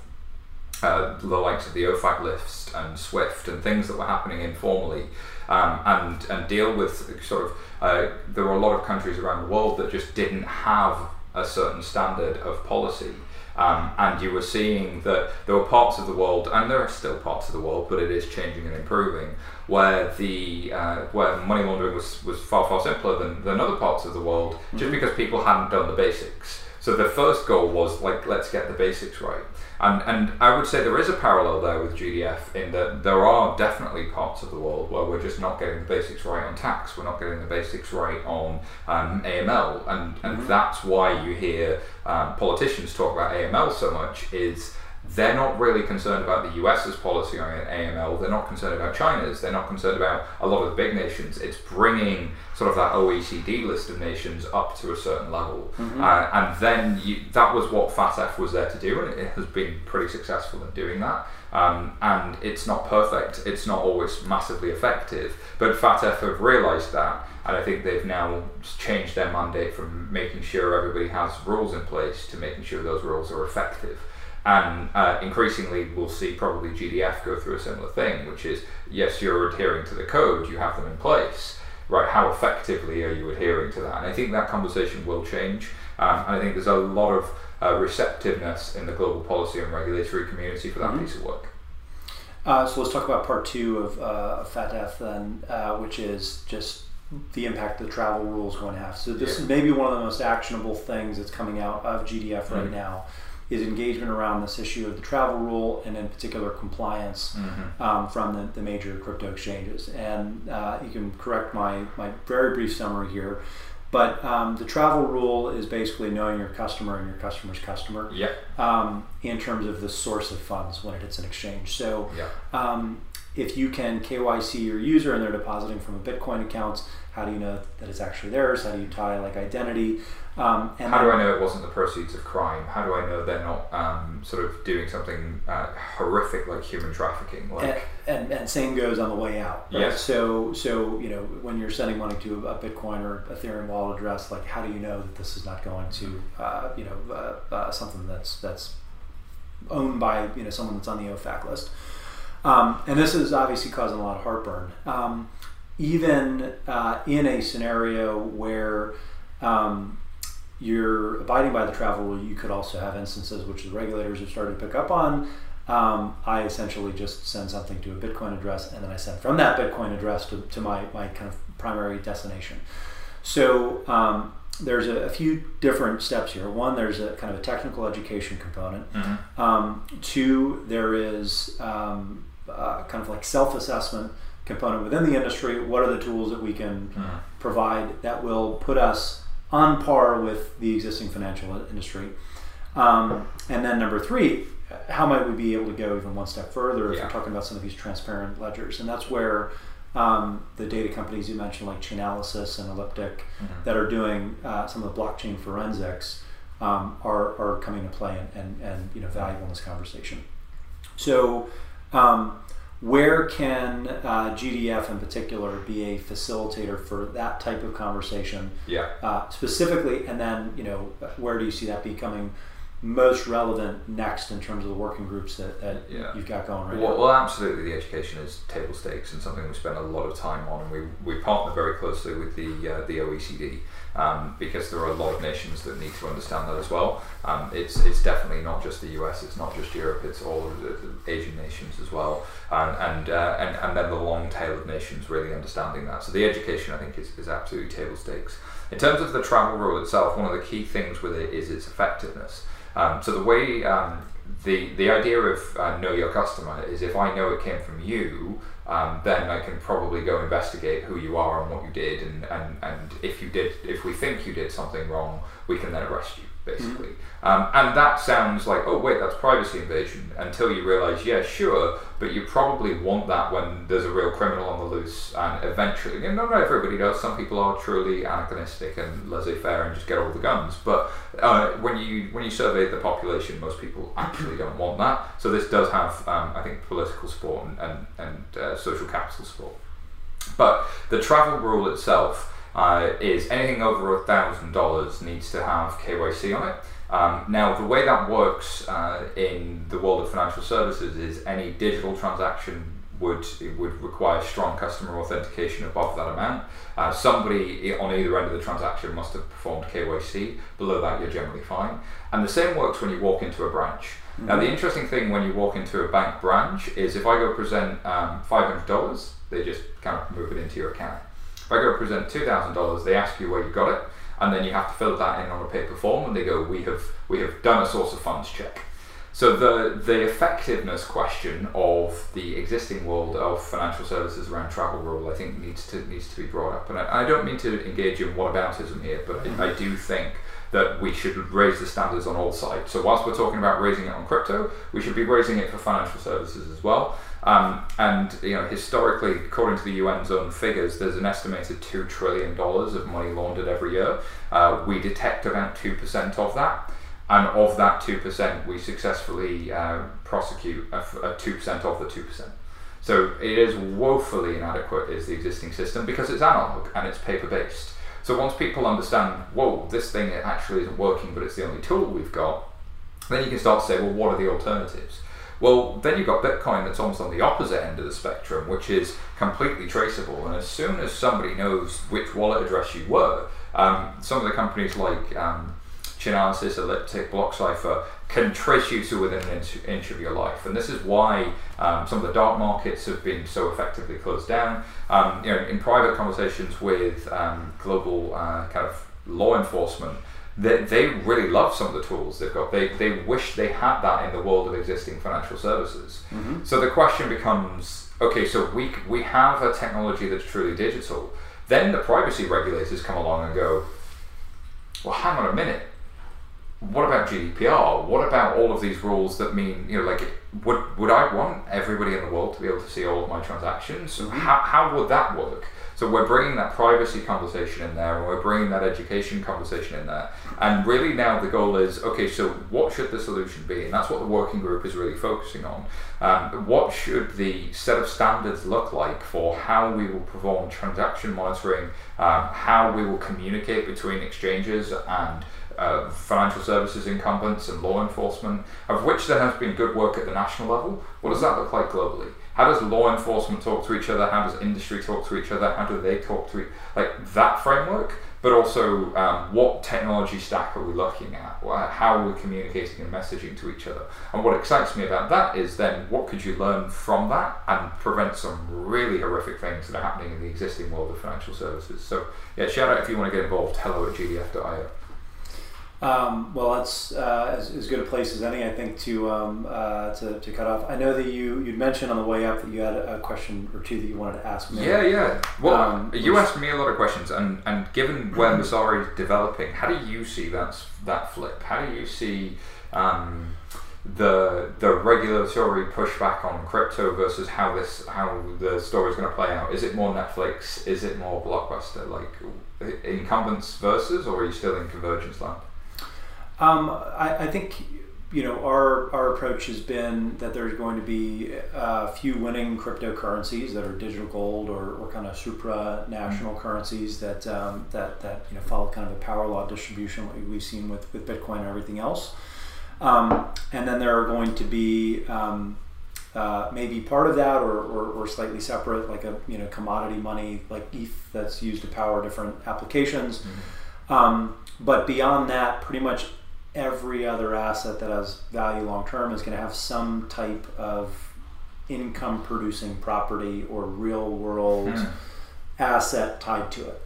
uh, the likes of the OFAC list and SWIFT and things that were happening informally, um, and and deal with sort of uh, there were a lot of countries around the world that just didn't have a certain standard of policy. Um, and you were seeing that there were parts of the world, and there are still parts of the world, but it is changing and improving, where the uh, where money laundering was, was far far simpler than, than other parts of the world, mm-hmm. just because people hadn't done the basics. So the first goal was like let's get the basics right. And, and I would say there is a parallel there with GDF in that there are definitely parts of the world where we're just not getting the basics right on tax, we're not getting the basics right on um, AML, and, and mm-hmm. that's why you hear um, politicians talk about AML so much is they're not really concerned about the US's policy on AML. They're not concerned about China's. They're not concerned about a lot of the big nations. It's bringing sort of that OECD list of nations up to a certain level, mm-hmm. uh, and then you, that was what FATF was there to do, and it has been pretty successful in doing that. Um, and it's not perfect. It's not always massively effective, but FATF have realised that, and I think they've now changed their mandate from making sure everybody has rules in place to making sure those rules are effective. And uh, increasingly, we'll see probably GDF go through a similar thing, which is yes, you're adhering to the code, you have them in place. Right, how effectively are you adhering to that? And I think that conversation will change. Um, and I think there's a lot of uh, receptiveness in the global policy and regulatory community for that mm-hmm. piece of work. Uh, so let's talk about part two of uh, FATF then, uh, which is just the impact the travel rules going to have. So this yeah. is maybe one of the most actionable things that's coming out of GDF right mm-hmm. now is engagement around this issue of the travel rule and in particular compliance mm-hmm. um, from the, the, major crypto exchanges. And uh, you can correct my, my very brief summary here. But um, the travel rule is basically knowing your customer and your customer's customer yep. um, in terms of the source of funds when it hits an exchange. So yep. Um, if you can KYC your user and they're depositing from a Bitcoin account, how do you know that it's actually theirs? How do you tie like identity? Um, and How do I know it wasn't the proceeds of crime? How do I know they're not um, sort of doing something uh, horrific like human trafficking? Like, and, and, and, same goes on the way out. Right? Yes. So so you know when you're sending money to a Bitcoin or Ethereum wallet address, like how do you know that this is not going to uh, you know uh, uh something that's that's owned by you know someone that's on the OFAC list? Um, and this is obviously causing a lot of heartburn. Um, even uh, in a scenario where um, you're abiding by the travel rule, you could also have instances which the regulators have started to pick up on. Um, I essentially just send something to a Bitcoin address, and then I send from that Bitcoin address to, to my, my kind of primary destination. So um, there's a, a, few different steps here. One, there's a kind of a technical education component. Mm-hmm. Um, two, there is um, uh, kind of like self-assessment component within the industry. What are the tools that we can mm-hmm. provide that will put us on par with the existing financial industry. Um, and then number three, how might we be able to go even one step further if yeah. we're talking about some of these transparent ledgers? And that's where um, the data companies you mentioned, like Chainalysis and Elliptic, mm-hmm. that are doing uh, some of the blockchain forensics, um, are, are coming to play and, and, and you know valuable in this conversation. So Um, where can uh, GDF in particular be a facilitator for that type of conversation? Yeah. Uh, specifically, and then you know, where do you see that becoming most relevant next in terms of the working groups that, that Yeah. you've got going right Well, now? well, absolutely. The education is table stakes and something we spend a lot of time on, and we, we partner very closely with the uh, the OECD um, because there are a lot of nations that need to understand that as well. Um, it's it's definitely not just the US, it's not just Europe, it's all of the, the Asian nations as well, and and, uh, and and then the long tail of nations really understanding that. So the education, I think, is, is absolutely table stakes. In terms of the travel rule itself, one of the key things with it is its effectiveness. Um, so the way um, the the idea of uh, know your customer is if I know it came from you, um, then I can probably go investigate who you are and what you did, and, and, and if you did, if we think you did something wrong, we can then arrest you basically. Um, and that sounds like oh wait, that's privacy invasion until you realise yeah sure, but you probably want that when there's a real criminal on the loose, and eventually, not everybody does. Some people are truly anachronistic and laissez-faire and just get all the guns, but uh, when you when you survey the population, most people actually don't want that. So this does have, um, I think, political support and and, and uh, social capital support. But the travel rule itself uh, is anything over a thousand dollars needs to have KYC on it. Um, now, the way that works uh, in the world of financial services is any digital transaction would would require strong customer authentication above that amount. Uh, somebody on either end of the transaction must have performed KYC. Below that, you're generally fine. And the same works when you walk into a branch. Now, the interesting thing when you walk into a bank branch is if I go present um, $500, they just kind of move it into your account. If I go present $2,000, they ask you where you got it, and then you have to fill that in on a paper form, and they go, "We have we have done a source of funds check." So the the effectiveness question of the existing world of financial services around travel rule, I think, needs to needs to be brought up. And I, I don't mean to engage in whataboutism here, but I, I do think that we should raise the standards on all sides. So whilst we're talking about raising it on crypto, we should be raising it for financial services as well. Um, and you know, historically, according to the UN's own figures, there's an estimated two trillion dollars of money laundered every year. Uh, we detect about two percent of that, and of that two percent, we successfully uh, prosecute a two percent of the two percent. So it is woefully inadequate is the existing system because it's analog and it's paper based. So once people understand, whoa, this thing actually isn't working, but it's the only tool we've got, then you can start to say, well, what are the alternatives? Well, then you've got Bitcoin that's almost on the opposite end of the spectrum, which is completely traceable. And as soon as somebody knows which wallet address you were, um, some of the companies like um, Chainalysis, Elliptic, BlockCipher can trace you to within an inch, inch of your life. And this is why um, some of the dark markets have been so effectively closed down. Um, you know, in private conversations with um, global uh, kind of law enforcement, they, they really love some of the tools they've got. They, they wish they had that in the world of existing financial services. Mm-hmm. So the question becomes okay, so we, we have a technology that's truly digital. Then the privacy regulators come along and go, well, hang on a minute. What about GDPR? What about all of these rules that mean, you know, like, would, would I want everybody in the world to be able to see all of my transactions? How, how would that work? So we're bringing that privacy conversation in there, and we're bringing that education conversation in there. And really now the goal is, okay, so what should the solution be? And that's what the working group is really focusing on. Um, what should the set of standards look like for how we will perform transaction monitoring, um, how we will communicate between exchanges and uh, financial services incumbents and law enforcement, of which there has been good work at the national level. What does that look like globally? How does law enforcement talk to each other? How does industry talk to each other? How do they talk to each like that framework? But also, um, what technology stack are we looking at? How are we communicating and messaging to each other? And what excites me about that is then what could you learn from that and prevent some really horrific things that are happening in the existing world of financial services. So yeah, shout out if you want to get involved. Hello at gdf.io. Um, well, that's uh, as, as good a place as any, I think, to, um, uh, to to cut off. I know that you you'd mentioned on the way up that you had a, question or two that you wanted to ask me. Yeah, yeah. Well, Um, you asked me a lot of questions, and, and given where Messari is developing, how do you see that that flip? How do you see um, the the regulatory pushback on crypto versus how this how the story is going to play out? Is it more Netflix? Is it more blockbuster? Like incumbents versus, or are you still in convergence land? Um, I, I think you know, our our approach has been that there's going to be a few winning cryptocurrencies that are digital gold or, or kind of supranational mm-hmm. currencies that um, that that you know follow kind of a power law distribution like we've seen with with Bitcoin and everything else. Um, and then there are going to be um, uh, maybe part of that or, or, or, slightly separate, like a you know commodity money like ETH that's used to power different applications. Mm-hmm. Um, but beyond that, pretty much every other asset that has value long term is going to have some type of income producing property or real world hmm. asset tied to it.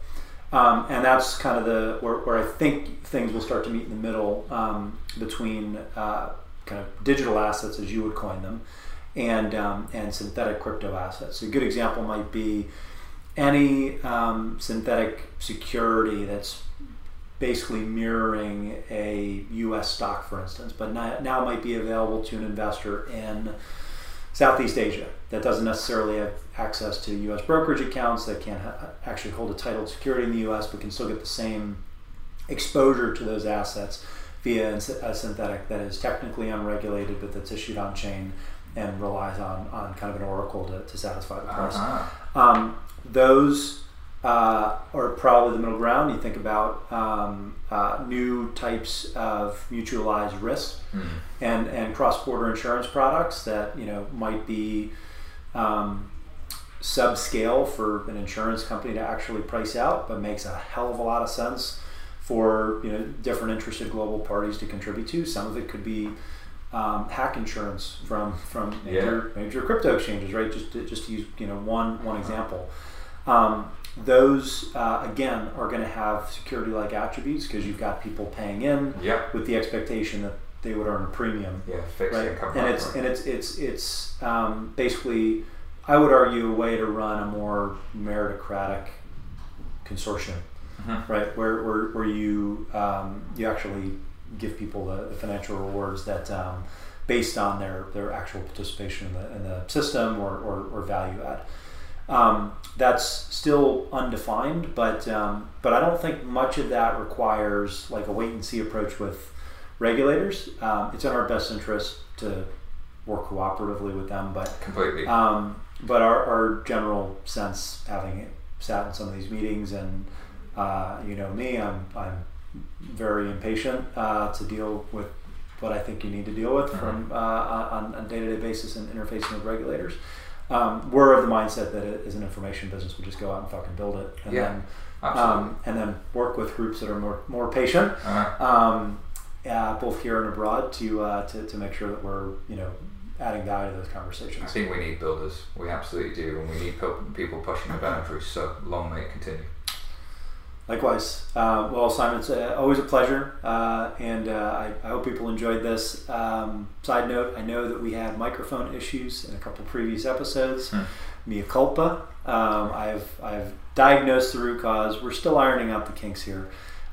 Um, and that's kind of the where, where, I think things will start to meet in the middle um, between uh, kind of digital assets, as you would coin them, and um, and synthetic crypto assets. So A good example might be any um, synthetic security that's basically mirroring a U.S. stock, for instance, but now, might be available to an investor in Southeast Asia that doesn't necessarily have access to U.S. brokerage accounts that can't ha- actually hold a titled security in the U.S. but can still get the same exposure to those assets via a synthetic that is technically unregulated but that's issued on chain and relies on, on kind of an oracle to, to satisfy the price. Uh-huh. Um, those uh, or probably the middle ground. You think about um, uh, new types of mutualized risk mm-hmm. and and cross border insurance products that you know might be um, subscale for an insurance company to actually price out, but makes a hell of a lot of sense for you know different interested global parties to contribute to. Some of it could be um, hack insurance from from major, yeah. major crypto exchanges, right? Just to, just to use you know one one example. Um, those uh, again are going to have security like attributes because you've got people paying in yep. with the expectation that they would earn a premium. Yeah, fixed right? income. And it's and it's it's it's um, basically, I would argue, a way to run a more meritocratic consortium, mm-hmm. right? Where, where, where you um, you actually give people the, the financial rewards that um, based on their, their actual participation in the, in the system or, or, or value add. Um, that's still undefined, but um, but I don't think much of that requires like a wait and see approach with regulators. Um, it's in our best interest to work cooperatively with them, but completely. Um, but our, our general sense, having sat in some of these meetings, and uh, you know me, I'm I'm very impatient uh, to deal with what I think you need to deal with mm-hmm. from uh, on a day to day basis and interfacing with regulators um, we're of the mindset that it is an information business. We just go out and fucking build it, and yeah, then um, and then work with groups that are more more patient, uh-huh. um, both here and abroad, to, uh, to to make sure that we're you know adding value to those conversations. I think we need builders. We absolutely do, and we need people pushing the boundaries. So long may it continue. Likewise. Uh, well, Simon, it's uh, always a pleasure, uh, and uh, I, I, hope people enjoyed this. Um, side note: I know that we had microphone issues in a couple previous episodes. Hmm. Mea culpa. Um, I've I've diagnosed the root cause. We're still ironing out the kinks here,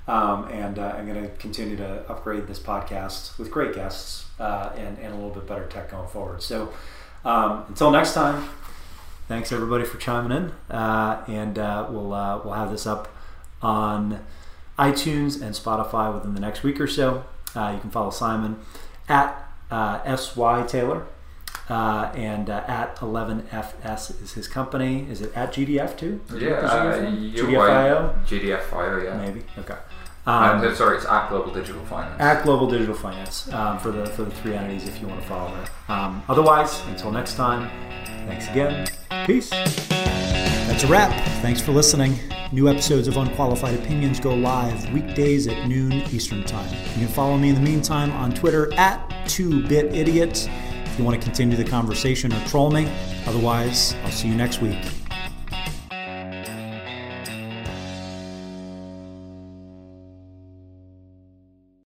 um, and uh, I'm going to continue to upgrade this podcast with great guests uh, and and a little bit better tech going forward. So um, until next time, thanks everybody for chiming in, and we'll we'll have this up on iTunes and Spotify within the next week or so. Uh, you can follow Simon at uh, SY Taylor. Uh, and uh, at 11FS is his company. Is it at GDF too? Yeah, uh, GDFIO? GDFIO, yeah. Maybe. Okay. Um, um, sorry, it's at Global Digital Finance. At Global Digital Finance um, for the for the three entities if you want to follow that. Um, otherwise, until next time, thanks again. Peace. That's a wrap. Thanks for listening. New episodes of Unqualified Opinions go live weekdays at noon Eastern Time. You can follow me in the meantime on Twitter at 2BitIdiot if you want to continue the conversation or troll me. Otherwise, I'll see you next week.